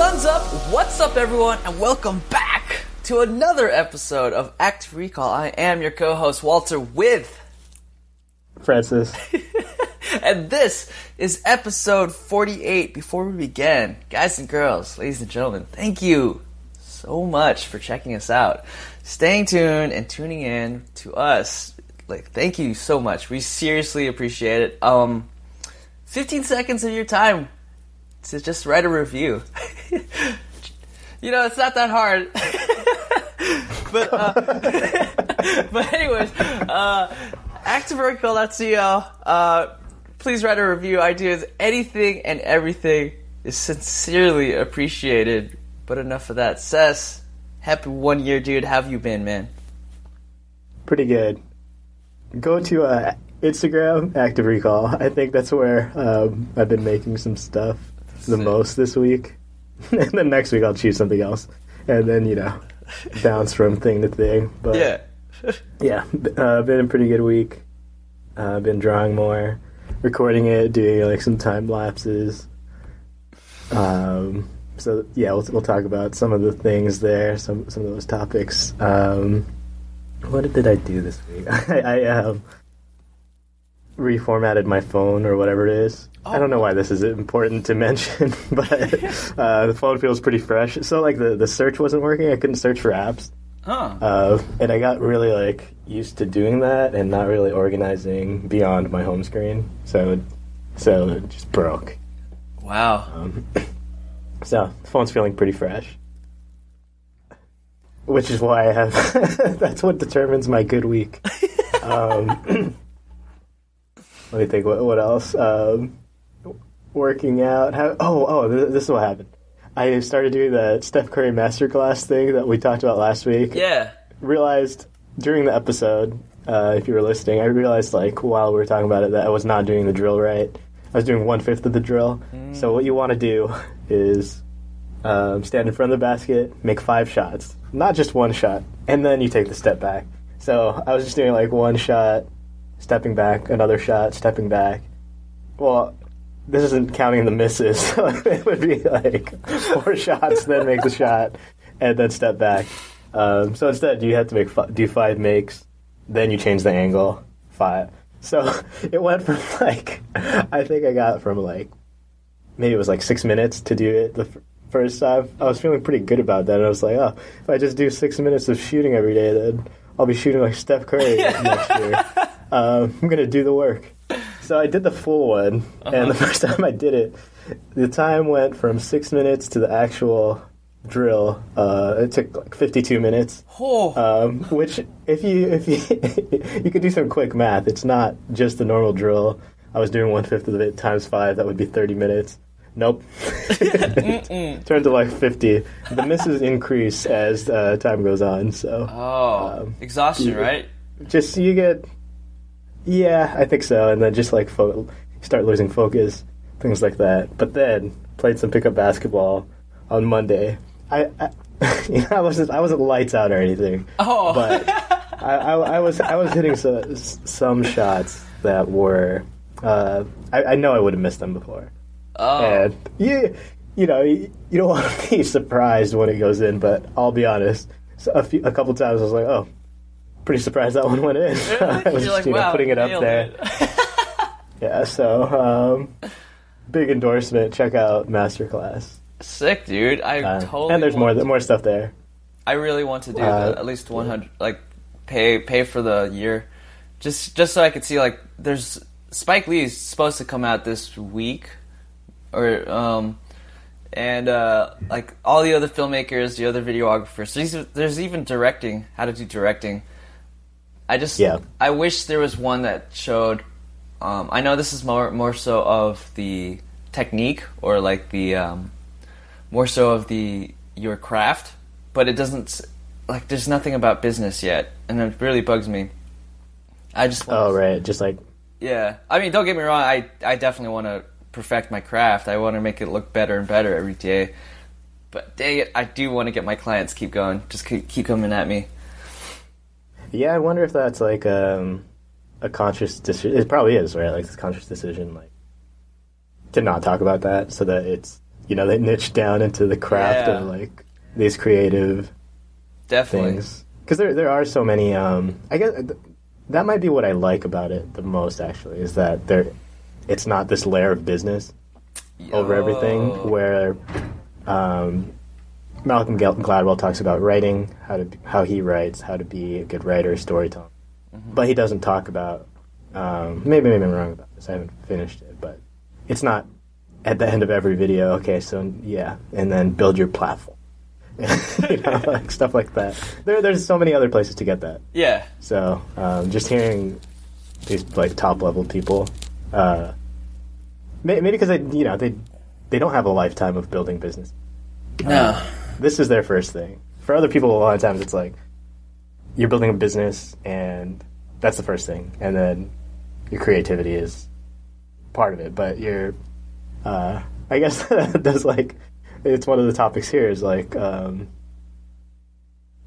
Sun's up. What's up, everyone, and welcome back to another episode of Active Recall. I am your co-host Walter with, Francis. and this is episode 48. Before we begin, guys and girls, ladies and gentlemen, thank you so much for checking us out, staying tuned, and tuning in to us. Like, thank you so much. We seriously appreciate it. Um, 15 seconds of your time to just write a review. you know, it's not that hard. but uh, but anyways, uh, activerecall.co. Uh, please write a review. Ideas, anything and everything is sincerely appreciated. But enough of that. Sess, happy one year, dude. How have you been, man? Pretty good. Go to uh, Instagram, Active Recall. I think that's where um, I've been making some stuff the Sick. most this week. and then next week I'll choose something else. And then, you know, bounce from thing to thing. But Yeah. yeah, uh, been a pretty good week. Uh, been drawing more, recording it, doing like some time lapses. Um, so yeah, we'll, we'll talk about some of the things there, some some of those topics. Um, what did I do this week? I, I um, reformatted my phone or whatever it is. I don't know why this is important to mention, but uh, the phone feels pretty fresh. So like the the search wasn't working. I couldn't search for apps. Huh. Uh, and I got really like used to doing that and not really organizing beyond my home screen. So, so it just broke. Wow. Um, so the phone's feeling pretty fresh, which is why I have. that's what determines my good week. Um, let me think. What, what else? Um, working out. How, oh, oh, th- this is what happened. I started doing the Steph Curry masterclass thing that we talked about last week Yeah. realized during the episode, uh, if you were listening, I realized like while we were talking about it that I was not doing the drill right. I was doing one fifth of the drill. So what you want to do is um, stand in front of the basket, make five shots, not just one shot, and then you take the step back. So I was just doing like one shot, stepping back, another shot, stepping back. Well, this isn't counting the misses. So it would be like four shots, then make the shot, and then step back. Um, so instead, you have to make fi- do five makes, then you change the angle. Five. So it went from like I think I got from like maybe it was like six minutes to do it the f- first time. I was feeling pretty good about that. And I was like, oh, if I just do six minutes of shooting every day, then I'll be shooting like Steph Curry next year. Um, I'm gonna do the work. So I did the full one, and the first time I did it, the time went from six minutes to the actual drill. Uh, it took like 52 minutes. Oh. Um, which, if you if you you could do some quick math, it's not just the normal drill. I was doing one fifth of it times five. That would be 30 minutes. Nope. Turned to like 50. The misses increase as uh, time goes on. So oh. um, Exhaustion, you- right? just you get yeah i think so. And then just like fo- start losing focus things like that. But then played some pickup basketball on monday. I i, you know, I wasn't i wasn't lights out or anything. Oh. but I, I, I was i was hitting so, some shots that were uh, I, I know i would have missed them before. Oh. and you you know you, you don't want to be surprised when it goes in but i'll be honest. So a, few, a couple times i was like oh pretty surprised that one went in i was You're just like, you know, wow, putting it up there it. yeah so um, big endorsement check out masterclass Sick, dude. I Uh, totally. and there's more want- more stuff there I really want to do Uh, the, at least 100, like pay pay for the year, just just so I could see like there's Spike Lee's supposed to come out this week, or um, and uh, like all the other filmmakers, the other videographers. There's, there's even directing, how to do directing. I just Yeah. I wish there was one that showed. Um, I know this is more more so of the technique or like the um, more so of the your craft, but it doesn't like there's nothing about business yet, and it really bugs me. I just oh right just like yeah. I mean, don't get me wrong. I I definitely want to perfect my craft. I want to make it look better and better every day. But dang it, I do want to get my clients keep going. Just keep, keep coming at me. Yeah, I wonder if that's like um, a conscious decision. It probably is, right? Like this conscious decision, like to not talk about that, so that it's you know they niche down into the craft Yeah. of like these creative Definitely. things because there there are so many. Um, I guess th- that might be what I like about it the most. Actually, is that there, it's not this layer of business over everything where um, Malcolm Gladwell talks about writing, how to how he writes, how to be a good writer, storyteller, but he doesn't talk about. Um, maybe maybe I'm wrong about this. I haven't finished it, but it's not at the end of every video. Okay, so yeah, and then build your platform. you know, like stuff like that. There, there's so many other places to get that. Yeah. So um, just hearing these like top level people, uh, maybe because they you know they they don't have a lifetime of building business. No. This is their first thing. For other people, a lot of times it's like you're building a business and that's the first thing, and then your creativity is part of it. But you're, uh, I guess that's like it's one of the topics here is like um,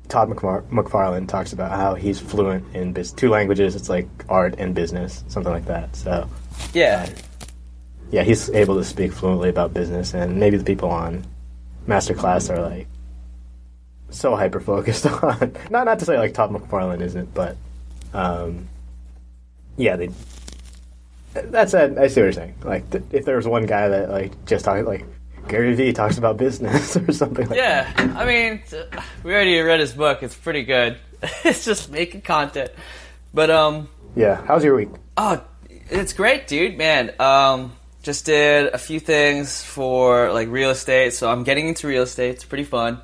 Todd McFar- McFarlane talks about how he's fluent in biz- two languages. It's like art and business, something like that. So Yeah. yeah, he's able to speak fluently about business, and maybe the people on masterclass are like so hyper focused on not not to say like Todd McFarlane isn't, but um, yeah, they. That said, I see what you're saying. Like, th- if there was one guy that like just talking like Gary Vee talks about business or something like Yeah, I mean, t- we already read his book. It's pretty good. it's just making content. But um. Yeah. How's your week? oh, it's great, dude. Man, um, just did a few things for like real estate. So I'm getting into real estate. It's pretty fun.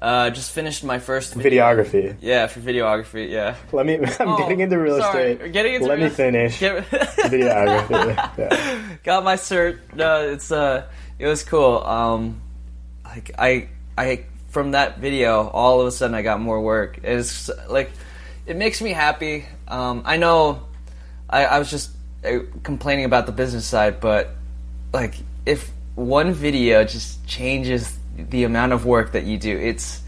Uh, just finished my first video. Videography. Yeah, for videography. Yeah. Let me. I'm Oh, getting into real sorry. estate. Getting into Let real- me finish. Get- Videography. Yeah. got my cert. No, it's uh, it was cool. Um, like I, I from that video, all of a sudden I got more work. It's like, it makes me happy. Um, I know, I, I was just complaining about the business side, but like if one video just changes the amount of work that you do, it's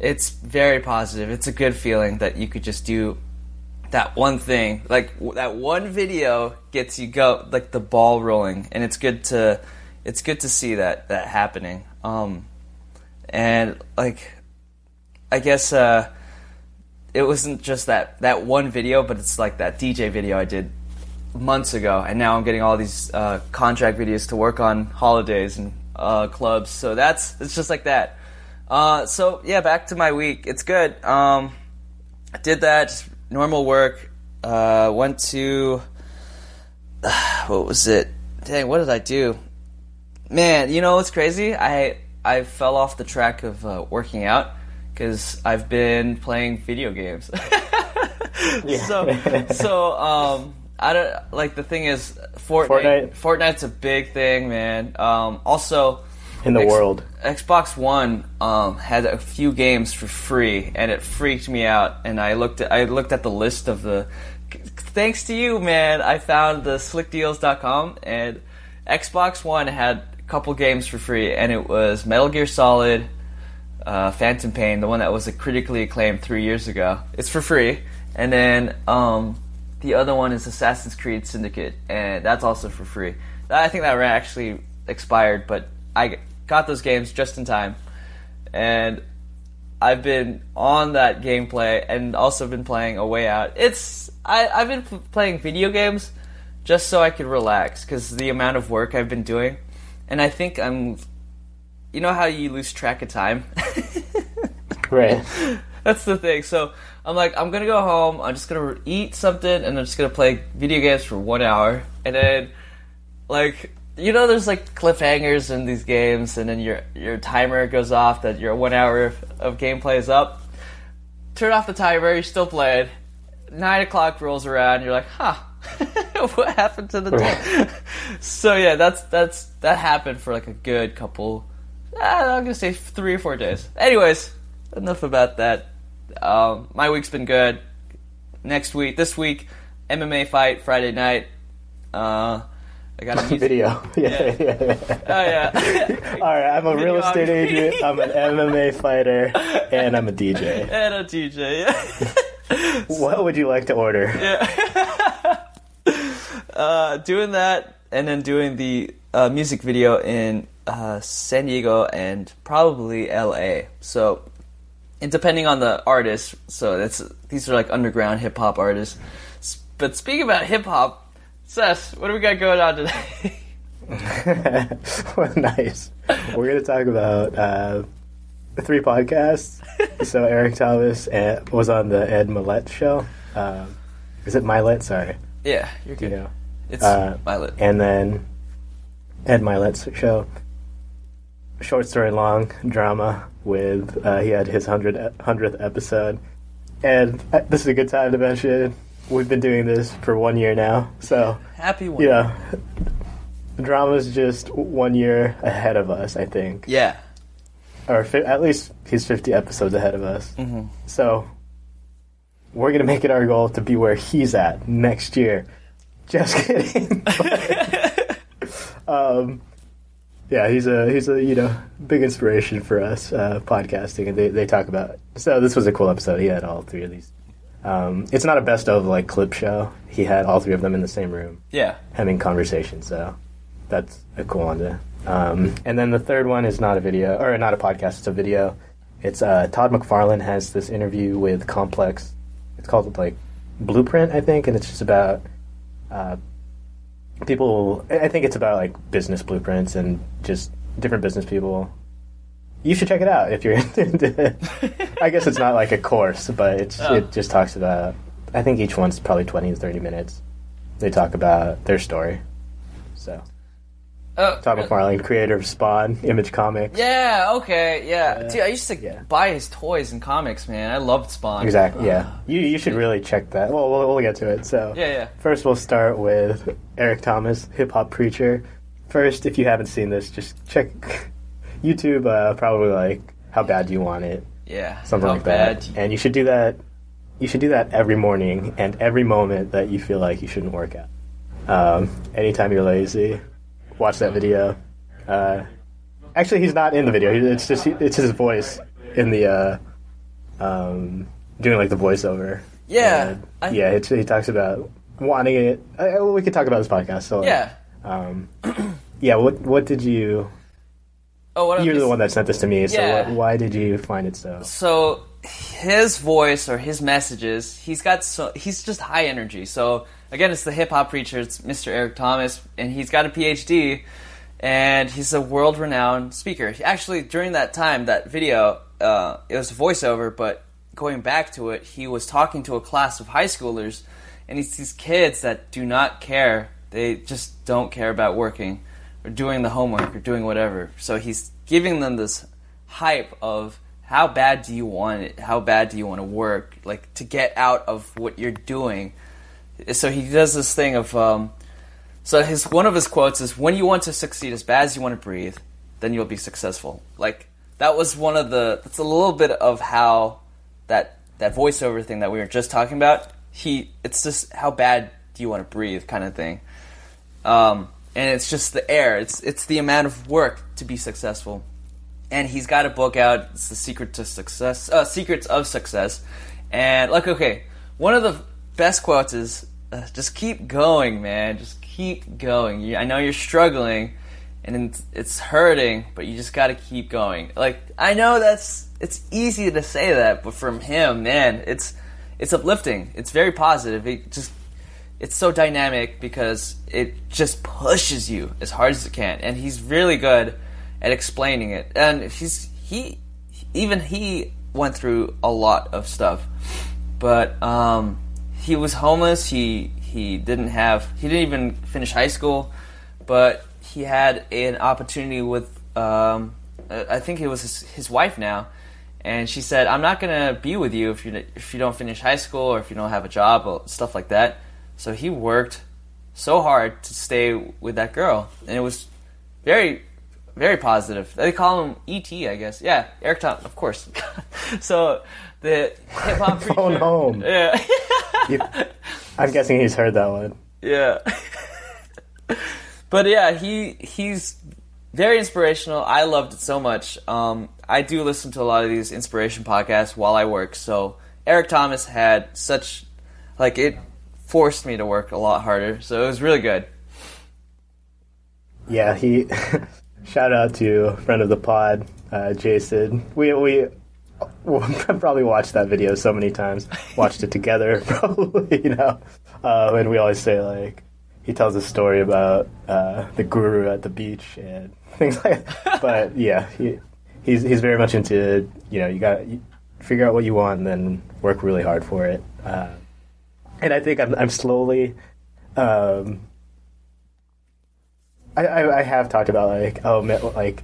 it's very positive. It's a good feeling that you could just do that one thing like that one video gets you go like the ball rolling and it's good to it's good to see that that happening um and like i guess uh it wasn't just that that one video but it's like that dj video i did months ago and now i'm getting all these uh, contract videos to work on holidays and uh, clubs so that's it's just like that uh, so yeah back to my week it's good um I did that, just normal work. Uh, went to what was it? Dang, what did I do? Man, you know what's crazy? I I fell off the track of uh, working out because I've been playing video games. So so um. I don't like the thing is Fortnite. Fortnite? Fortnite's a big thing, man. Um, also, In the Ex- world. Xbox One um, had a few games for free, and it freaked me out. And I looked at I looked at the list of the. Thanks to you, man, I found the slickdeals.com, and Xbox One had a couple games for free, and it was Metal Gear Solid, uh, Phantom Pain, the one that was critically acclaimed three years ago. It's for free, and then um, the other one is Assassin's Creed Syndicate, and that's also for free. I think that actually expired, but I got those games just in time, and I've been on that gameplay and also been playing A Way Out. It's I, I've been p- playing video games just so I could relax because the amount of work I've been doing, and I think I'm. You know how you lose track of time. Right. That's the thing. So I'm like, I'm gonna go home. I'm just gonna eat something, and I'm just gonna play video games for one hour, and then, like, you know, there's like cliffhangers in these games, and then your your timer goes off that your one hour of, of gameplay is up. Turn off the timer. You're still playing. Nine o'clock rolls around. You're like, huh. what happened to the day? so yeah, that's that's that happened for like a good couple. ah, I'm gonna say three or four days. Anyways, enough about that. Um, my week's been good. Next week, this week, MMA fight Friday night. Uh, I got a music- Video. Yeah. yeah. yeah. Oh yeah, All right, I'm a real estate agent. I'm an MMA fighter, and I'm a DJ. and a DJ. Yeah. What would you like to order? uh, doing that and then doing the uh, music video in uh, San Diego and probably L.A. So, and depending on the artist, so that's these are like underground hip hop artists. But speaking about hip hop, Seth, what do we got going on today? well, nice. We're going to talk about uh, three podcasts. so Eric Thomas uh, was on the Ed Mylett show. Um, is it Milet? Sorry. yeah, you're You good. know. It's uh, Violet. And then Ed Mylett's show. Short story long drama with uh, he had his hundred hundredth episode, and uh, this is a good time to mention we've been doing this for one year now. So Happy one. Yeah, you know, drama's just one year ahead of us, I think, Yeah. or fi- at least he's fifty episodes ahead of us. hmm So we're gonna make it our goal to be where he's at next year. Just kidding. um, yeah, he's a he's a you know big inspiration for us uh, podcasting, and they they talk about. So this was a cool episode. He had all three of these. Um, it's not a best of like clip show. He had all three of them in the same room Yeah. having conversation. So that's a cool one to. Um, and then the third one is not a video or not a podcast. It's a video. It's uh, Todd McFarlane has this interview with Complex. It's called like Blueprint, I think, and it's just about uh, people. I think it's about like business blueprints and just different business people. You should check it out if you're into it. I guess it's not like a course, but it's Oh. it just talks about. I think each one's probably twenty to thirty minutes. They talk about their story. So Oh, Todd McFarlane, creator of Spawn, Image Comics. Yeah, okay, yeah. Yeah. Dude, I used to Yeah. buy his toys and comics, man. I loved Spawn. Exactly. Yeah, you you should really check that. Well, we'll, we'll get to it. So Yeah, yeah. First, we'll start with Eric Thomas, hip hop preacher. First, if you haven't seen this, just check YouTube. Uh, probably like "How Bad Do You Want It," Yeah. something How like that. bad? And you should do that. You should do that every morning and every moment that you feel like you shouldn't work out. Um, anytime you're lazy, watch that video. Uh, actually, he's not in the video. It's just it's his voice in the uh, um, doing like the voiceover. Yeah, I- yeah. It's, he talks about wanting it. Well, we could talk about this podcast. So, like, Yeah. um, yeah. What what did you? Oh, what You're I'm the one that sent this to me. So, Yeah. what, why did you find it so? so his voice or his messages he's got so he's just high energy. So again it's the hip-hop preacher it's mr eric thomas and he's got a phd and he's a world-renowned speaker. He- actually during that time that video uh, it was a voiceover but going back to it he was talking to a class of high schoolers and it's these kids that do not care. They just don't care about working or doing the homework or doing whatever. So he's giving them this hype of how bad do you want it? How bad do you want to work? Like to get out of what you're doing. So he does this thing of um, so his one of his quotes is when you want to succeed as bad as you want to breathe, then you'll be successful. Like that was one of the that's a little bit of how that that voiceover thing that we were just talking about. He it's just how bad do you want to breathe kind of thing. Um, and it's just the air. It's it's the amount of work to be successful and he's got a book out. It's the secret to success, uh, secrets of success. And like, okay, one of the best quotes is, uh, "Just keep going, man. Just keep going. You, I know you're struggling, and it's, hurting, but you just got to keep going." Like, I know that's it's easy to say that, but from him, man, it's it's uplifting. It's very positive. It just it's so dynamic because it just pushes you as hard as it can, and he's really good at explaining it. And he's he even he went through a lot of stuff, but um, he was homeless. He he didn't have he didn't even finish high school, but he had an opportunity with um, I think it was his, his wife now. And she said, "I'm not gonna be with you if you if you don't finish high school or if you don't have a job or stuff like that." So he worked so hard to stay with that girl, and it was very, very positive. They call him ET, I guess. Yeah, Eric Tom, of course. so the hip hop preacher. Phone home. Yeah, You- I'm guessing he's heard that one. yeah. but yeah, he he's very inspirational. I loved it so much. Um, I do listen to a lot of these inspiration podcasts while I work. So Eric Thomas had such like it forced me to work a lot harder. So it was really good. Yeah, he. Shout out to friend of the pod, uh, Jason. We we we'll probably watched that video so many times. Watched it together, probably. You know, uh, and we always say like he tells a story about uh, the guru at the beach and things like. that. But yeah, he he's he's very much into you know you got figure out what you want and then work really hard for it. Uh, and I think I'm I'm slowly. Um, I, I, I have talked about like oh like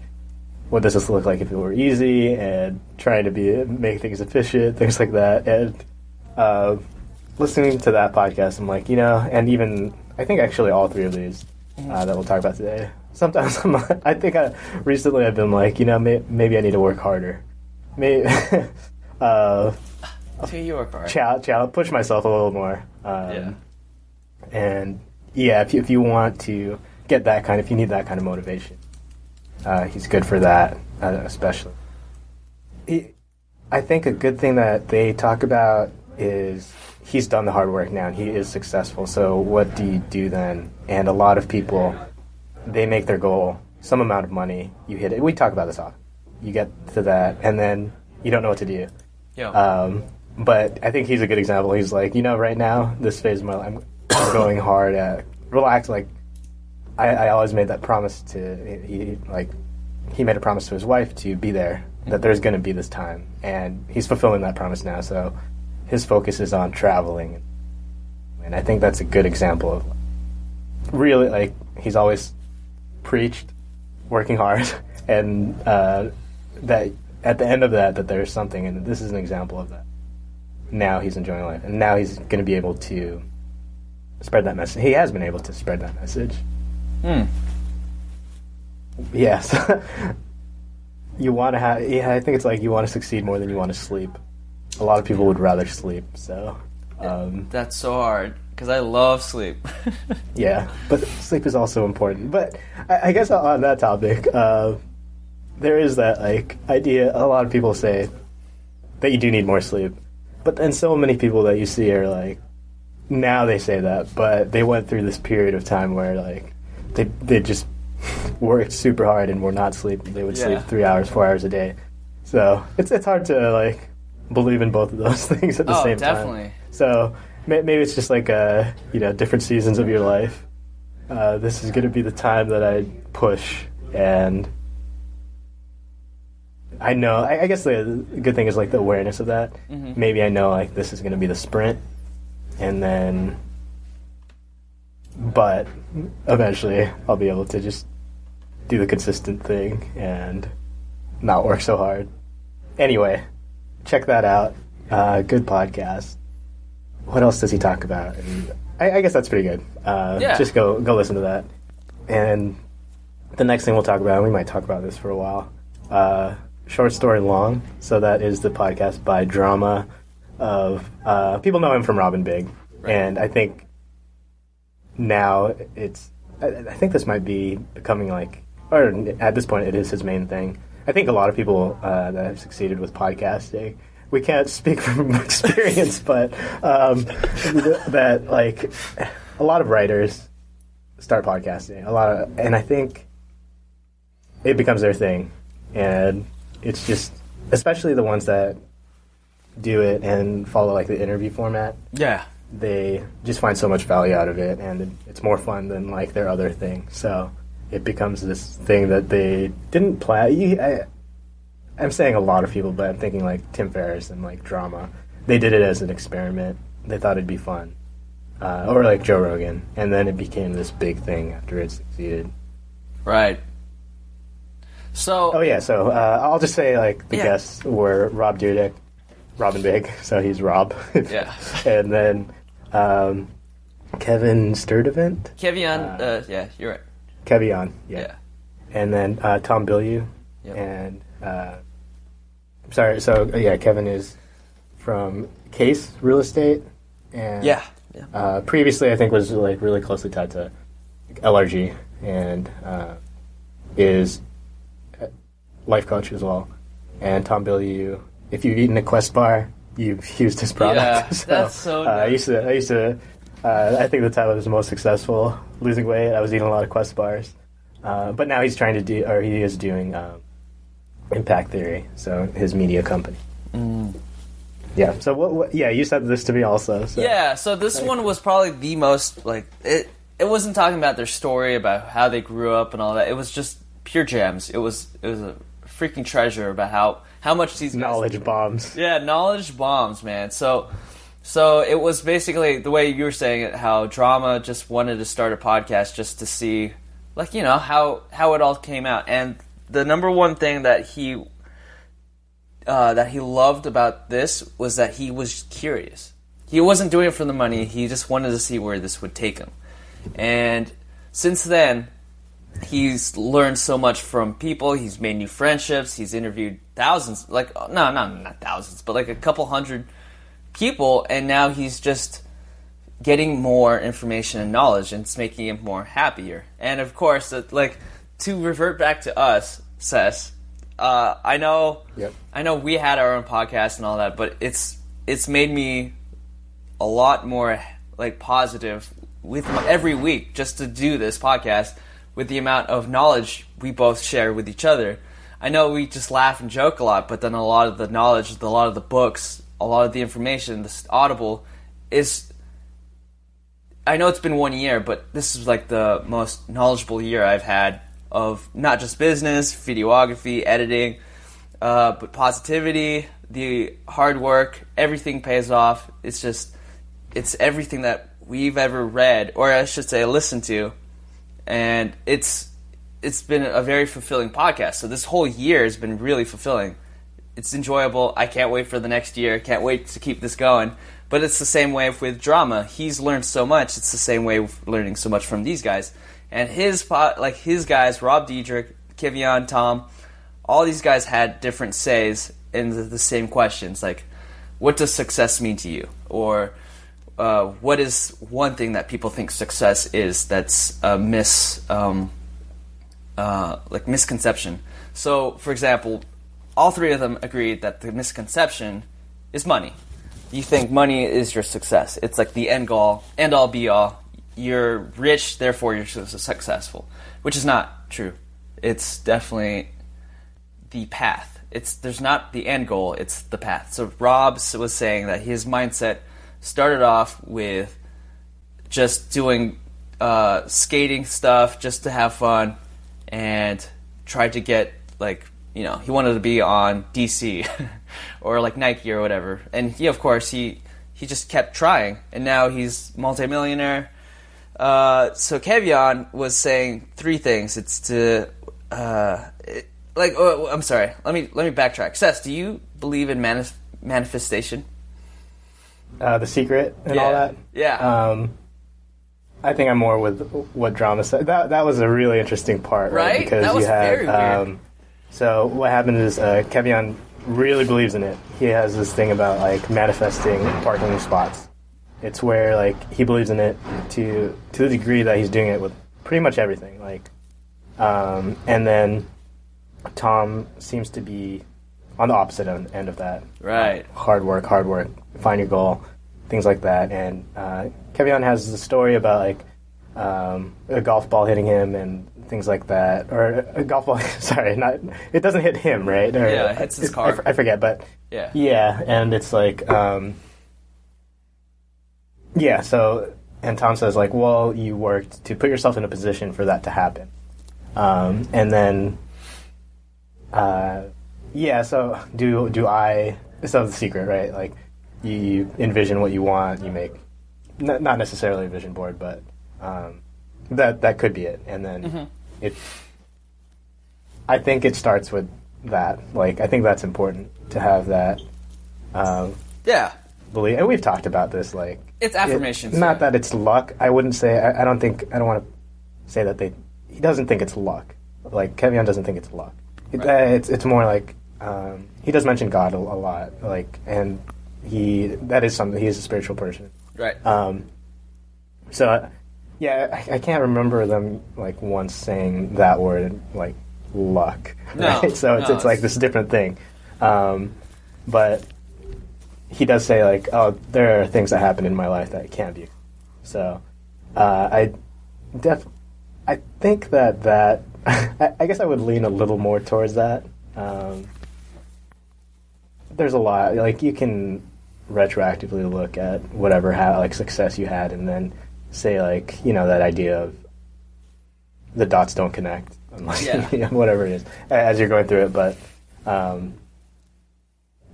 what does this look like if it were easy and trying to be make things efficient things like that. And uh, listening to that podcast I'm like you know and even I think actually all three of these uh, that we'll talk about today. Sometimes I'm, I think I, recently I've been like you know may, maybe I need to work harder. Maybe uh, To your part. chow, chow, push myself a little more. Um, Yeah. and yeah, if you, if you want to get that kind, if you need that kind of motivation, uh, he's good for that, uh, especially. He, I think a good thing that they talk about is he's done the hard work now and he is successful. So what do you do then? And a lot of people, they make their goal some amount of money. You hit it. We talk about this often. You get to that, and then you don't know what to do. Yeah. Um, but I think he's a good example. He's like, you know, right now, this phase of my life, I'm going hard at relax. Like, I, I always made that promise to he like he made a promise to his wife to be there. That there's going to be this time, and he's fulfilling that promise now. So his focus is on traveling, and I think that's a good example of really like he's always preached working hard, and uh, that at the end of that that there's something, and this is an example of that now he's enjoying life, and now he's going to be able to spread that message. He has been able to spread that message. Hmm. Yes, you want to have. Yeah, I think it's like you want to succeed more than you want to sleep. A lot of people would rather sleep. So, um, That's so hard because I love sleep. yeah, but sleep is also important. But I, I guess on that topic, uh, there is that like idea. A lot of people say that you do need more sleep, but then so many people that you see are like now they say that, but they went through this period of time where like they they just worked super hard and were not sleeping. They would Yeah. sleep three hours, four hours a day. So it's it's hard to like believe in both of those things at the oh, same time. definitely. So may- maybe it's just like uh, you know different seasons of your life. Uh, this is going to be the time that I push, and I know. I, I guess the, the good thing is like the awareness of that. Mhm. Maybe I know like this is going to be the sprint, and then, but eventually I'll be able to just do the consistent thing and not work so hard. Anyway, check that out. Uh, good podcast. What else does he talk about? And I, I guess that's pretty good. Uh, Yeah. Just go go listen to that. And the next thing we'll talk about, and we might talk about this for a while. Uh, short story long. So that is the podcast by Drama. Of uh, people know him from Rob & Big, Right. and I think now it's. I, I think this might be becoming like, or at this point, it is his main thing. I think a lot of people uh, that have succeeded with podcasting. We can't speak from experience, but um, that like a lot of writers start podcasting. A lot of, and I think it becomes their thing, and it's just especially the ones that do it and follow like the interview format Yeah. They just find so much value out of it, and it's more fun than like their other thing. So it becomes this thing that they didn't plan. I, I'm saying a lot of people, but I'm thinking like Tim Ferriss and like drama. They did it as an experiment. They thought it'd be fun, uh, or like Joe Rogan, and then it became this big thing after it succeeded. Right. So. Oh yeah, so uh, I'll just say like the Yeah. guests were Rob Dyrdek, Rob & Big, so he's Rob. Yeah. and then um, Kevin Sturdivant, Kevion, Uh, uh, yeah, you're right. Kevion, yeah. Yeah. and then uh, Tom Bilyeu, Yep. and uh, sorry, so uh, yeah, Kevin is from Case Real Estate, and Yeah. Yeah. uh, previously I think was like really closely tied to LRG and uh, is life coach as well. And Tom Bilyeu, if you've eaten a Quest bar, you've used his product. Yeah, that's so uh, I used to. I used to. Uh, I think the time I was most successful losing weight, I was eating a lot of Quest bars. Uh, but now he's trying to do, or he is doing um, Impact Theory, so his media company. Yeah. So what, what? Yeah, you said this to me also. So. Yeah, so this one was probably the most like it. It wasn't talking about their story about how they grew up and all that. It was just pure gems. It was it was a freaking treasure about how how much these Knowledge bombs. Yeah, knowledge bombs, man. So, so it was basically the way you were saying it. How drama just wanted to start a podcast just to see, like you know how how it all came out. And the number one thing that he uh, that he loved about this was that he was curious. He wasn't doing it for the money. He just wanted to see where this would take him. And since then, he's learned so much from people. He's made new friendships. He's interviewed thousands, like no, no, not thousands, but like a couple hundred people, and now he's just getting more information and knowledge, and it's making him more happier. And of course, like to revert back to us, Sess. Uh, I know, Yep. I know we had our own podcast and all that, but it's it's made me a lot more like positive with my, every week just to do this podcast with the amount of knowledge we both share with each other. I know we just laugh and joke a lot, but then a lot of the knowledge, a lot of the books, a lot of the information, this Audible is. I know it's been one year, but this is like the most knowledgeable year I've had of not just business, videography, editing, uh, but positivity, the hard work, everything pays off. It's just, it's everything that we've ever read, or I should say, listened to, and it's it's been a very fulfilling podcast. So this whole year has been really fulfilling. It's enjoyable. I can't wait for the next year. Can't wait to keep this going. But it's the same way with drama. He's learned so much. It's the same way with learning so much from these guys. And his pot, like his guys, Rob Dyrdek, Kevion, Tom, all these guys had different says in the, the same questions. Like, what does success mean to you? Or uh, what is one thing that people think success is that's a mis um, uh, like misconception. So, for example, all three of them agreed that the misconception is money. You think money is your success. It's like the end goal, end all be all. You're rich, therefore you're successful, which is not true. It's definitely the path. It's there's not the end goal. It's the path. So Rob was saying that his mindset started off with just doing uh, skating stuff just to have fun and tried to get like you know he wanted to be on DC or like Nike or whatever. And he of course he he just kept trying. And now he's multimillionaire. Uh, so Kevion was saying three things. It's to uh, it, like oh, I'm sorry. Let me let me backtrack. Seth do you believe in manif- manifestation Uh, the secret and all that. yeah Um, I think I'm more with what drama said. That that was a really interesting part, right? Right? Because That was you had. very weird. Um, so what happened is uh, Kevion really believes in it. He has this thing about like manifesting parking spots. It's where like he believes in it to to the degree that he's doing it with pretty much everything. Like, um, and then Tom seems to be on the opposite end of that right hard work, hard work, find your goal, things like that. And uh, Kevion has the story about like um, a golf ball hitting him and things like that, or a golf ball. sorry, not it doesn't hit him, right? Or, Yeah, it hits his car. I, f- I forget, but yeah yeah, and it's like um, yeah. So and Tom says like, well, you worked to put yourself in a position for that to happen, um, and then. Uh, yeah, so do do I? So the secret, right? Like you envision what you want, you make n- not necessarily a vision board, but um, that that could be it. And then it, I think it starts with that. Like I think that's important to have that um, yeah Believe, And we've talked about this. Like it's it- affirmations not yeah. that it's luck. I wouldn't say. I, I don't think. I don't want to say that they. He doesn't think it's luck. Like Kevion doesn't think it's luck. It, Right. uh, it's it's more like um, he does mention God a, a lot. Like and he that is something. He is a spiritual person. right Um, so uh, yeah, I, I can't remember them like once saying that word like luck. No, right? So it's no, it's like this different thing. Um, but he does say like, oh, there are things that happen in my life that can't be. So uh, I def I think that that I, I guess I would lean a little more towards that. Um, there's a lot like you can retroactively look at whatever ha- like success you had, and then say like you know that idea of the dots don't connect, unless, Yeah. you know, whatever it is as you're going through it. But um,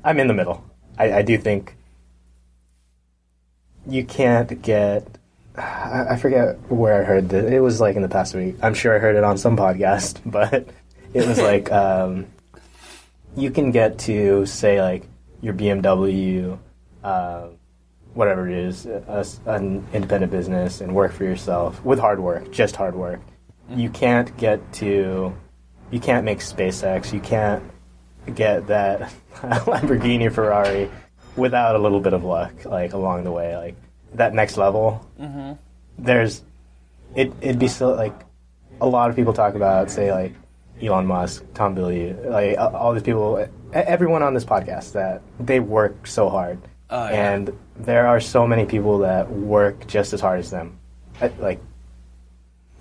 I'm in the middle. I, I do think you can't get. I I forget where I heard this. It was like in the past week. I'm sure I heard it on some podcast, but it was like um, you can get to say like your BMW, uh, whatever it is, a, an independent business, and work for yourself with hard work, just hard work. You can't get to, you can't make SpaceX. You can't get that Lamborghini, Ferrari, without a little bit of luck, like along the way, like that next level. Mm-hmm. There's, it it'd be so like, a lot of people talk about say like Elon Musk, Tom Bilyeu, like all these people, everyone on this podcast that they work so hard, Oh, yeah. and there are so many people that work just as hard as them. Like,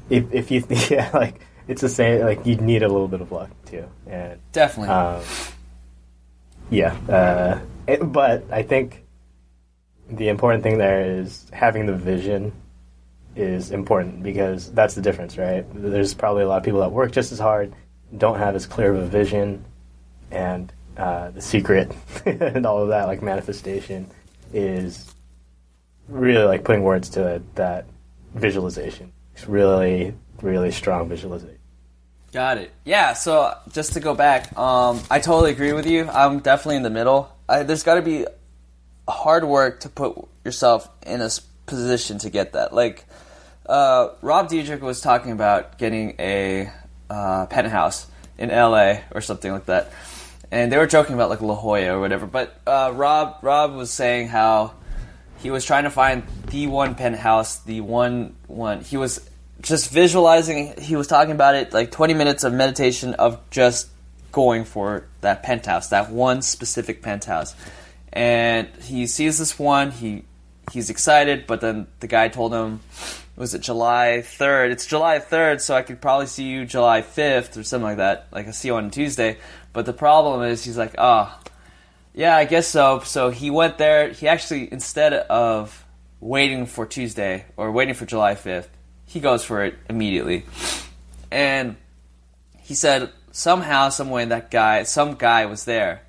if if you yeah, like it's the same. Like you need a little bit of luck too, and Definitely. um, yeah. Uh, it, but I think the important thing there is having the vision is important because that's the difference, right? There's probably a lot of people that work just as hard, don't have as clear of a vision, and uh, the secret and all of that, like manifestation, is really like putting words to it, that visualization. It's really, really strong visualization. Got it. Yeah. So just to go back, um, I totally agree with you. I'm definitely in the middle. I, there's got to be hard work to put yourself in a position to get that. Like uh, Rob Dyrdek was talking about getting a uh, penthouse in LA or something like that, and they were joking about like La Jolla or whatever. But uh, Rob Rob was saying how he was trying to find the one penthouse, the one one. He was just visualizing. He was talking about it like 20 minutes of meditation of just going for that penthouse, that one specific penthouse. And he sees this one. He he's excited, but then the guy told him, was it July 3rd? It's July 3rd, so I could probably see you July 5th or something like that. Like I see you on Tuesday. But the problem is, he's like, oh, yeah, I guess so. So he went there. He actually, instead of waiting for Tuesday or waiting for July 5th, he goes for it immediately. And he said somehow, some way, that guy, some guy was there.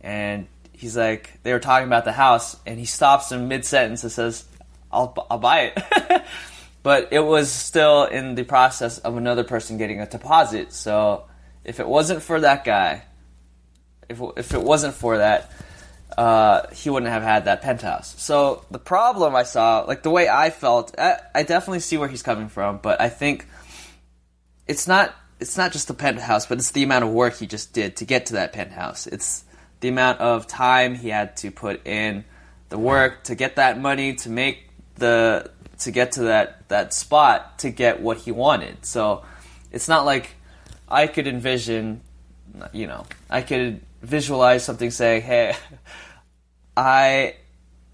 And he's like, they were talking about the house, and he stops in mid sentence and says, I'll, I'll buy it. but it was still in the process of another person getting a deposit. So if it wasn't for that guy, if, if it wasn't for that, uh, he wouldn't have had that penthouse. So the problem I saw, like the way I felt, I, I definitely see where he's coming from, but I think it's not it's not just the penthouse, but it's the amount of work he just did to get to that penthouse. It's the amount of time he had to put in the work to get that money to make the to get to that that spot to get what he wanted. So it's not like I could envision you know, I could visualize something saying, "Hey, I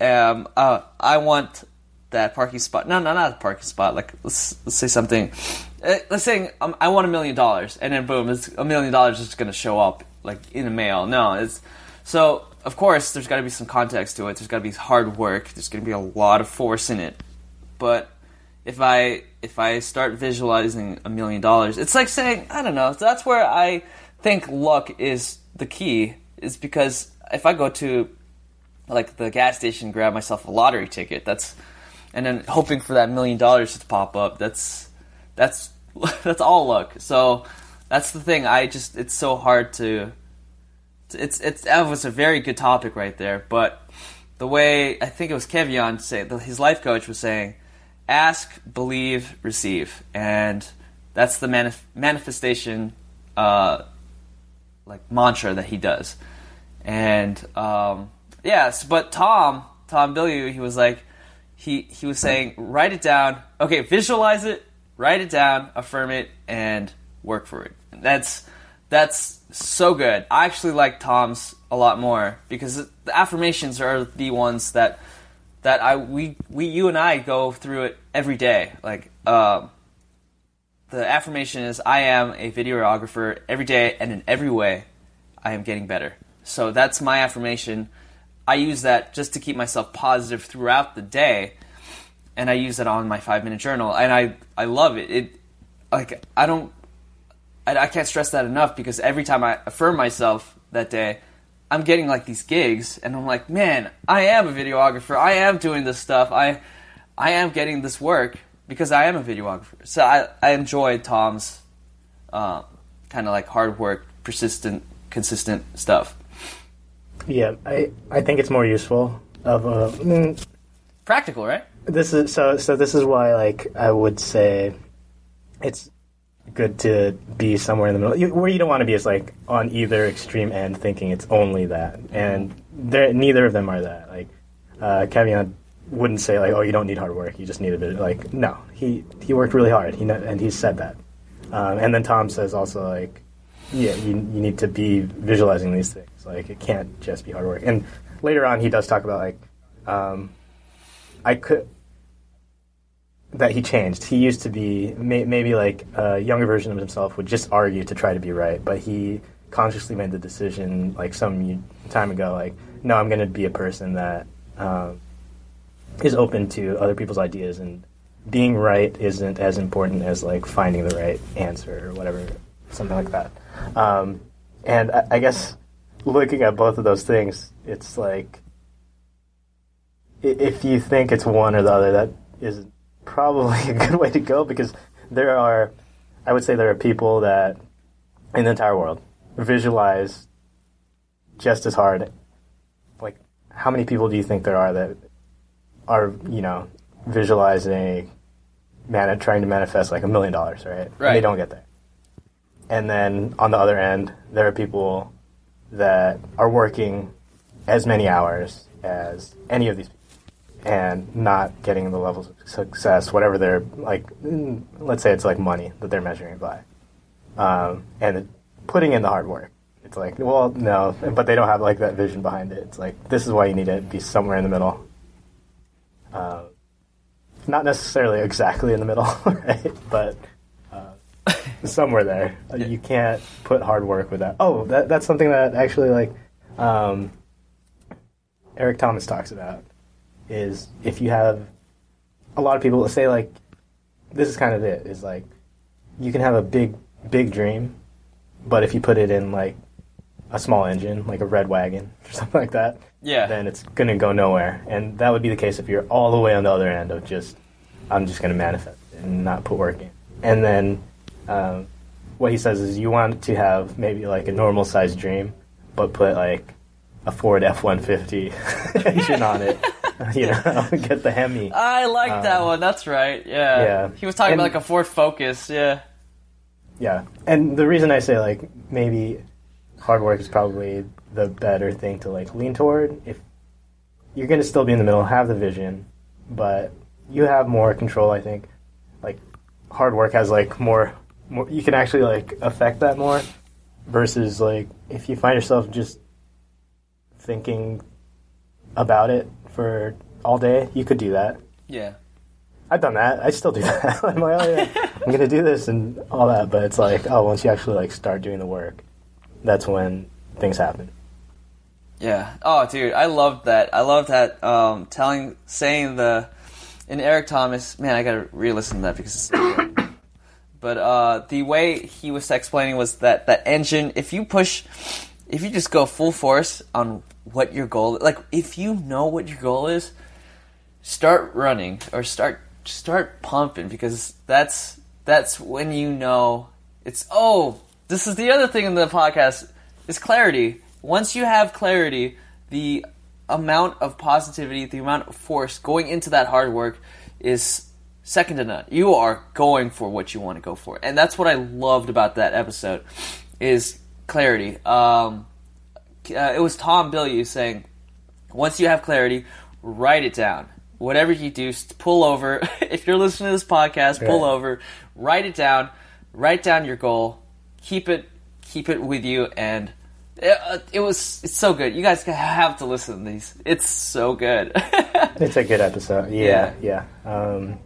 am uh, I want that parking spot. No, no, not a parking spot. Like let's let's say something. Uh, let's say um, I want a million dollars, and then boom, it's a million dollars is going to show up like in the mail. No, it's so of course there's got to be some context to it. There's got to be hard work. There's going to be a lot of force in it. But if I if I start visualizing a million dollars, it's like saying I don't know. That's where I think luck is the key. Is because if I go to like the gas station, grab myself a lottery ticket. That's and then hoping for that million dollars to pop up. That's that's that's all luck. So that's the thing. I just it's so hard to. It's it's that was a very good topic right there, but the way I think it was Kevion say his life coach was saying, ask, believe, receive, and that's the manif- manifestation, uh, like mantra that he does, and um, yes, but Tom Tom Bilyeu he was like he he was saying write it down, okay, visualize it, write it down, affirm it, and work for it. And that's that's so good. I actually like Tom's a lot more because the affirmations are the ones that that I we we you and I go through it every day. Like um, the affirmation is I am a videographer every day and in every way I am getting better. So that's my affirmation. I use that just to keep myself positive throughout the day and I use it on my 5 minute journal and I I love it. It like I don't I, I can't stress that enough because every time I affirm myself that day I'm getting like these gigs and I'm like, "Man, I am a videographer. I am doing this stuff. I I am getting this work because I am a videographer. So I, I enjoy Tom's uh, kind of like hard work, persistent, consistent stuff. Yeah, I I think it's more useful of a. I mean, Practical, right? this is so so. This is why like I would say it's good to be somewhere in the middle. You, where you don't want to be is like on either extreme end, thinking it's only that, and neither of them are that. Like uh, wouldn't say like, "Oh, you don't need hard work. You just need a bit." Like, no, he he worked really hard. He and he said that. Um, and then Tom says also like, "Yeah, you you need to be visualizing these things. Like, it can't just be hard work." And later on, he does talk about like, um, I could that he changed. He used to be may, maybe like a younger version of himself would just argue to try to be right, but he consciously made the decision like some time ago, like, no, I'm going to be a person that um, is open to other people's ideas, and being right isn't as important as like finding the right answer or whatever, something like that. Um, and I, I guess looking at both of those things, it's like if you think it's one or the other, that is probably a good way to go because there are, I would say, there are people that in the entire world visualize just as hard. Like, how many people do you think there are that are, you know, visualizing, man, trying to manifest like a million dollars, right? And they don't get there. And then on the other end, there are people that are working as many hours as any of these people and not getting the levels of success, whatever they're like. Let's say it's like money that they're measuring it by, um, and putting in the hard work. It's like, well, no, but they don't have like that vision behind it. It's like this is why you need to be somewhere in the middle. Uh, not necessarily exactly in the middle, right? But uh, somewhere there. You can't put hard work with that. Oh, that, that's something that actually like um, Eric Thomas talks about is if you have a lot of people say like this is kind of it is like you can have a big big dream but if you put it in like a small engine like a red wagon or something like that Yeah. then it's going to go nowhere. And that would be the case if you're all the way on the other end of just i'm just going to manifest and not put work in. And then um, what he says is you want to have maybe like a normal sized dream but put like a ford f-150 engine on it you know get the hemi I like that Um, one. That's right. Yeah. yeah. He was talking And- about like a Ford Focus. Yeah. Yeah, and the reason I say like maybe hard work is probably the better thing to like lean toward if you're going to still be in the middle, have the vision, but you have more control. I think like hard work has like more, more you can actually like affect that more versus like if you find yourself just thinking about it for all day, you could do that. Yeah. I've done that. I still do that. I'm like, oh yeah, I'm gonna do this and all that. But it's like, oh, once you actually like start doing the work, that's when things happen. Yeah. Oh, dude, I love that. I love that. Um, telling, saying the, in Eric Thomas, man, I gotta re-listen to that because it's. so good. but uh, the way he was explaining was that that engine, if you push, if you just go full force on what your goal, like if you know what your goal is, start running or start start pumping because that's that's when you know it's oh this is the other thing in the podcast is clarity. Once you have clarity the amount of positivity the amount of force going into that hard work is second to none. You are going for what you want to go for. And that's what i loved about that episode is clarity. Um, uh, it was Tom Bilyeu saying once you have clarity, write it down. Whatever you do, pull over. if you're listening to this podcast, pull Right. over, write it down, write down your goal, keep it, keep it with you, and it, uh, it was it's so good. You guys have to listen to these. It's so good. It's a good episode. Yeah, yeah. Um,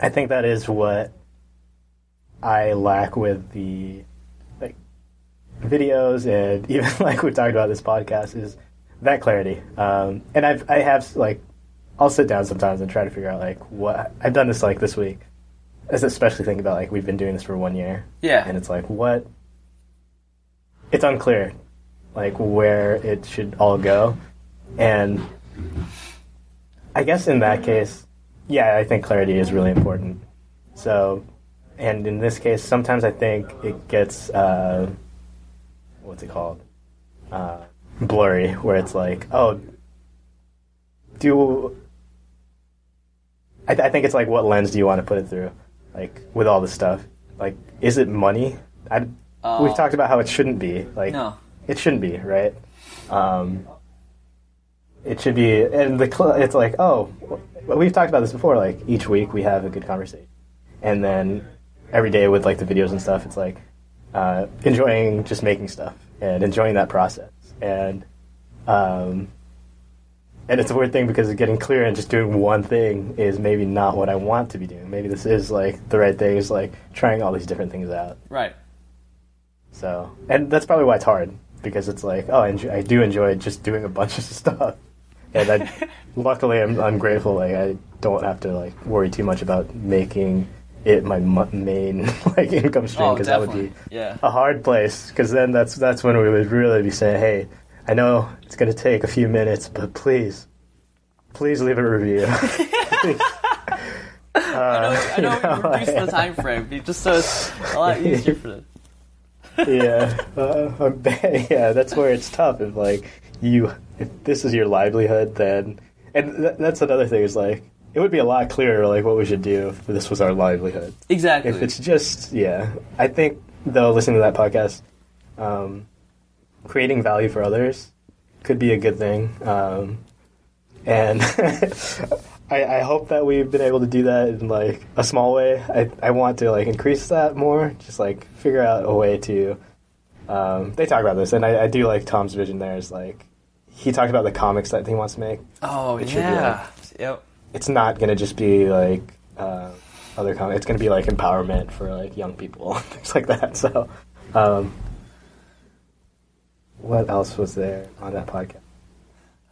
I think that is what I lack with the videos and even like we talked about this podcast is that clarity. Um, and I've I have like I'll sit down sometimes and try to figure out like what I've done this like this week. As especially think about like we've been doing this for one year. Yeah. And it's like what it's unclear like where it should all go. And I guess in that case, yeah, I think clarity is really important. So, and in this case, sometimes I think it gets uh, what's it called, uh, blurry, where it's like, oh, do I, I think it's like what lens do you want to put it through, like with all this stuff, like is it money? I, Oh. we've talked about how it shouldn't be, like No. it shouldn't be, right? Um, it should be, and the cl- it's like, oh, well, we've talked about this before. Like each week we have a good conversation, and then every day with like the videos and stuff, it's like uh, enjoying just making stuff and enjoying that process, and um, and it's a weird thing because getting clear and just doing one thing is maybe not what I want to be doing. Maybe this is like the right thing is like trying all these different things out. Right. So, and that's probably why it's hard because it's like, oh, I, enjoy, I do enjoy just doing a bunch of stuff, and I, luckily, I'm I'm grateful. Like, I don't have to like worry too much about making it my main like income stream Oh, because that would be Yeah. a hard place. Because then that's that's when we would really be saying, hey, I know it's going to take a few minutes, but please, please leave a review. Please. I know, I know we uh, reduced the time frame, but just so it's a lot easier for them. yeah, uh, I'm um, yeah, that's where it's tough. If like you, if this is your livelihood, then and th- that's another thing is like it would be a lot clearer like what we should do if this was our livelihood. Exactly. If it's just yeah, I think though listening to that podcast, um, creating value for others could be a good thing, um, and I, I hope that we've been able to do that in like a small way. I I want to like increase that more, just like figure out a way to. Um, they talk about this, and I, I do like Tom's vision. There is like he talked about the comics that he wants to make. oh it should be yeah. Yep. It's not gonna just be like uh, other. It's gonna be like empowerment for like young people, things like that. So, um, what else was there on that podcast?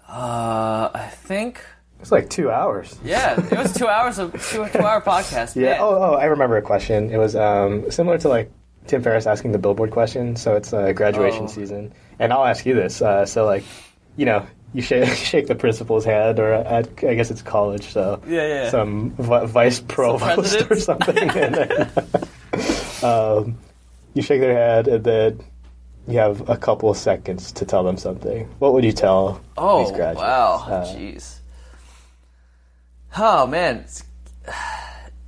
Uh, I think It's like two hours. yeah, it was two hours of two two hour podcast. Yeah. Man. Oh, oh, I remember a question. It was um, similar to like Tim Ferriss asking the Billboard question. So it's uh, graduation Oh. season, and I'll ask you this. Uh, so like, you know, you shake, shake the principal's hand, or at, I guess it's college. So Yeah, yeah. some vi- vice provost or something, and then um, you shake their hand, and then you have a couple of seconds to tell them something. What would you tell Oh these graduates? wow, Uh, jeez. Oh man,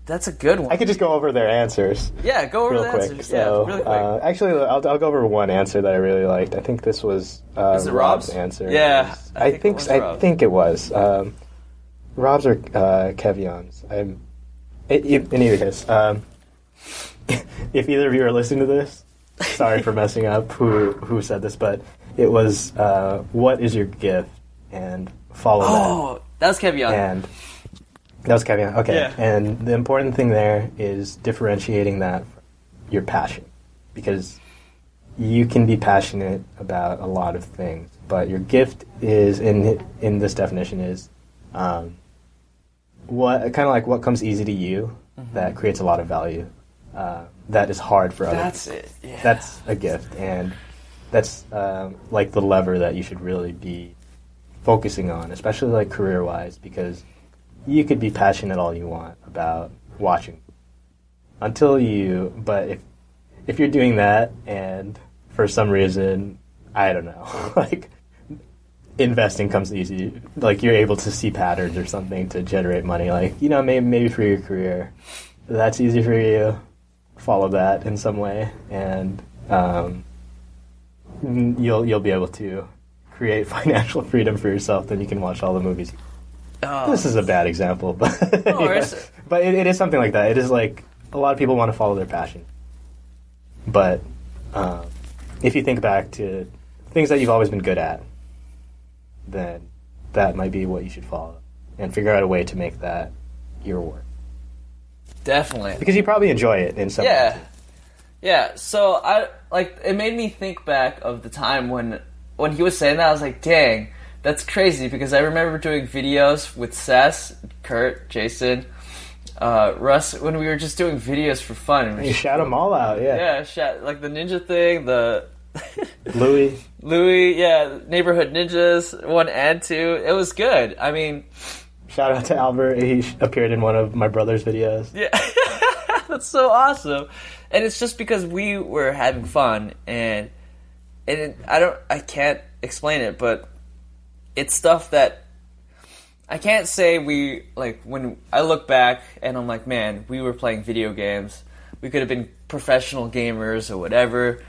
that's a good one. I could just go over their answers. yeah, go over real the quick. answers. So, yeah, really quick. Uh, actually, I'll, I'll go over one answer that I really liked. I think this was uh, Rob's, Rob's? answer. Yeah, was- I I, think it think was I Rob's. think it was um, Rob's or uh, Kevion's. I'm. It, it- in either case, um, if either of you are listening to this, sorry for messing up who who said this, but it was uh, what is your gift and follow that. oh, that was Kevion. And that was Kevin. Okay. Yeah. And the important thing there is differentiating that from your passion, because you can be passionate about a lot of things, but your gift is in in this definition is um, what kind of like what comes easy to you that creates a lot of value. Uh, that is hard for others That's it. Yeah. that's a gift, and that's um, like the lever that you should really be focusing on, especially like career wise, because you could be passionate all you want about watching until you, but if if you're doing that and for some reason, I don't know, like investing comes easy, like you're able to see patterns or something to generate money, like you know maybe maybe for your career, that's easy for you follow that in some way, and um, you'll you'll be able to create financial freedom for yourself. Then you can watch all the movies. Oh, This is a bad example, but worries. but it, it is something like that. It is like a lot of people want to follow their passion, but um, if you think back to things that you've always been good at, then that might be what you should follow and figure out a way to make that your work definitely. because you probably enjoy it in some Yeah. Yeah, so I like it made me think back of the time when when he was saying that I was like, dang, that's crazy because I remember doing videos with Sess, Kurt, Jason, uh, Russ when we were just doing videos for fun. We You shout them all out, yeah. yeah, shat, like the ninja thing, the Louis, Louis, yeah, neighborhood ninjas one and two. It was good. I mean, shout out to Albert. He appeared in one of my brother's videos. Yeah, that's so awesome, and it's just because we were having fun, and and it, I don't, I can't explain it, but it's stuff that I can't say we like when I look back and I'm like, man, we were playing video games. We could have been professional gamers or whatever,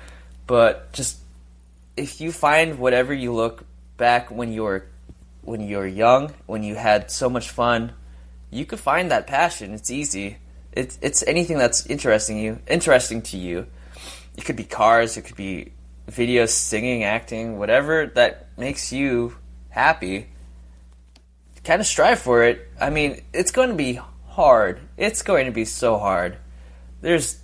but just if you find whatever you look back when you were when you were young, when you had so much fun, you could find that passion. It's easy. It's it's anything that's interesting you interesting to you. It could be cars, it could be videos, singing, acting, whatever that makes you happy. Kind of strive for it. I mean, it's going to be hard. It's going to be so hard. There's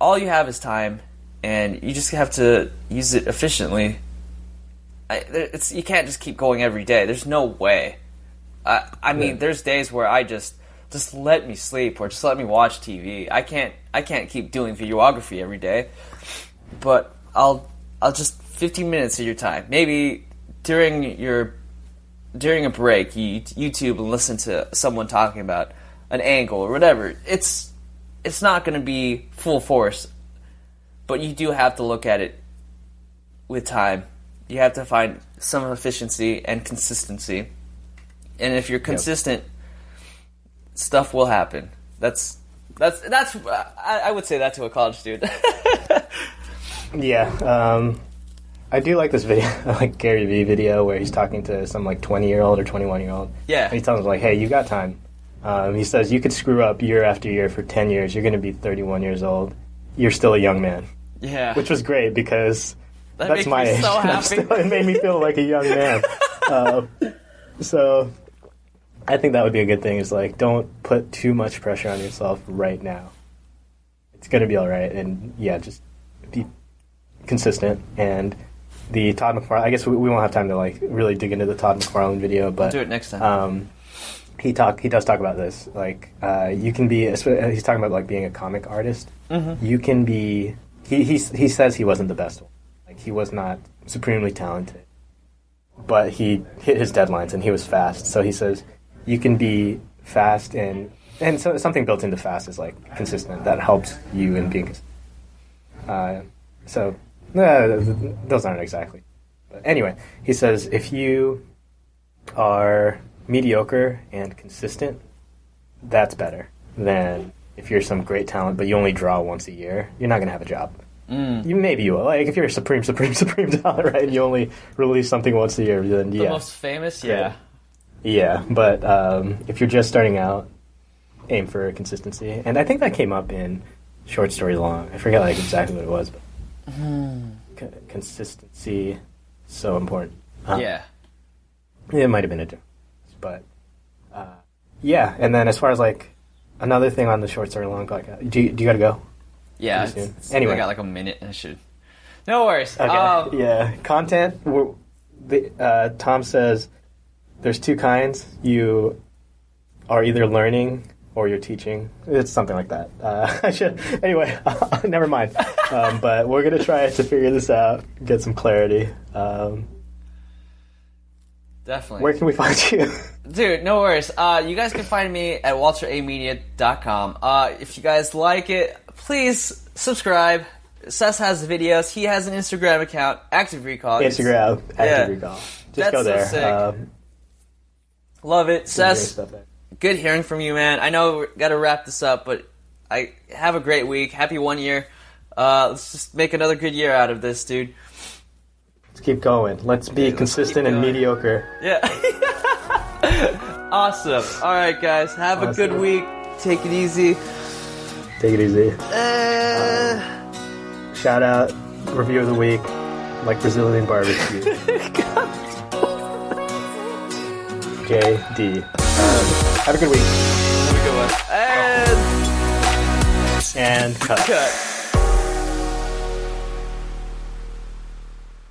all you have is time, and you just have to use it efficiently. I, it's you can't just keep going every day. There's no way. I I mean, Yeah. there's days where I just just let me sleep or just let me watch TV. I can't I can't keep doing videography every day. But I'll I'll just 15 minutes of your time. Maybe during your during a break, you YouTube and listen to someone talking about an angle or whatever. It's it's not going to be full force, but you do have to look at it with time. You have to find some efficiency and consistency. And if you're consistent, stuff will happen. That's that's that's I, I would say that to a college student. Yeah, um, I do like this video, like Gary Vee video where he's talking to some like 20 year old or 21 year old. Yeah. And he tells him, like, hey, you got time. Um, he says, you could screw up year after year for 10 years. You're going to be 31 years old. You're still a young man. yeah, Which was great because That that's my me age. so happy. still- it made me feel like a young man. uh, so I think that would be a good thing is like, don't put too much pressure on yourself right now. It's going to be all right. And yeah, just be consistent. And the Todd McFarlane, I guess we, we won't have time to like really dig into the Todd McFarlane video, but do it next time. um, he talk he does talk about this. Like uh, you can be. He's talking about like being a comic artist. Mm-hmm. You can be. He he he says he wasn't the best one. Like he was not supremely talented, but he hit his deadlines and he was fast. So he says you can be fast and and so something built into fast is like consistent. That helps you in being. Uh, so uh, those aren't exactly. But anyway, he says if you are mediocre and consistent, that's better than if you're some great talent but you only draw once a year. You're not gonna have a job. Mm. You maybe you will. Like if you're a supreme, supreme, supreme talent, right? And you only release something once a year, then the most famous, yeah. yeah. But um, if you're just starting out, aim for consistency. And I think that came up in short story long. I forget like exactly what it was, but co- consistency so important. Uh, yeah. it might have been a difference, but uh, yeah. And then as far as like another thing on the short story long podcast, do you, do you got to go? Yeah. It's- it's- Anyway. I got like a minute. I should. No worries. Okay. Um, yeah, content. The, uh, Tom says there's two kinds. You are either learning or you're teaching. It's something like that. Uh, I should anyway. never mind. Um, but we're gonna try to figure this out, get some clarity. Um, Definitely. where can we find you? Dude, no worries. Uh, you guys can find me at walteramedia.com. Uh, if you guys like it, please subscribe. Sess has videos. He has an Instagram account, Active Recall. Instagram, Yeah. active recall. Just That's go so there. sick. Um, Love it. some great Sess, stuff there. good hearing from you, man. I know we got to wrap this up, but I have a great week. Happy one year. Uh, let's just make another good year out of this, dude. Let's keep going. Let's be let's consistent and mediocre. Yeah. awesome. All right, guys. Have a good week. Take it easy. Take it easy. Uh, Shout out, review of the week, like Brazilian barbecue. JD. Um, have a good week. have a good one. And And cut. cut.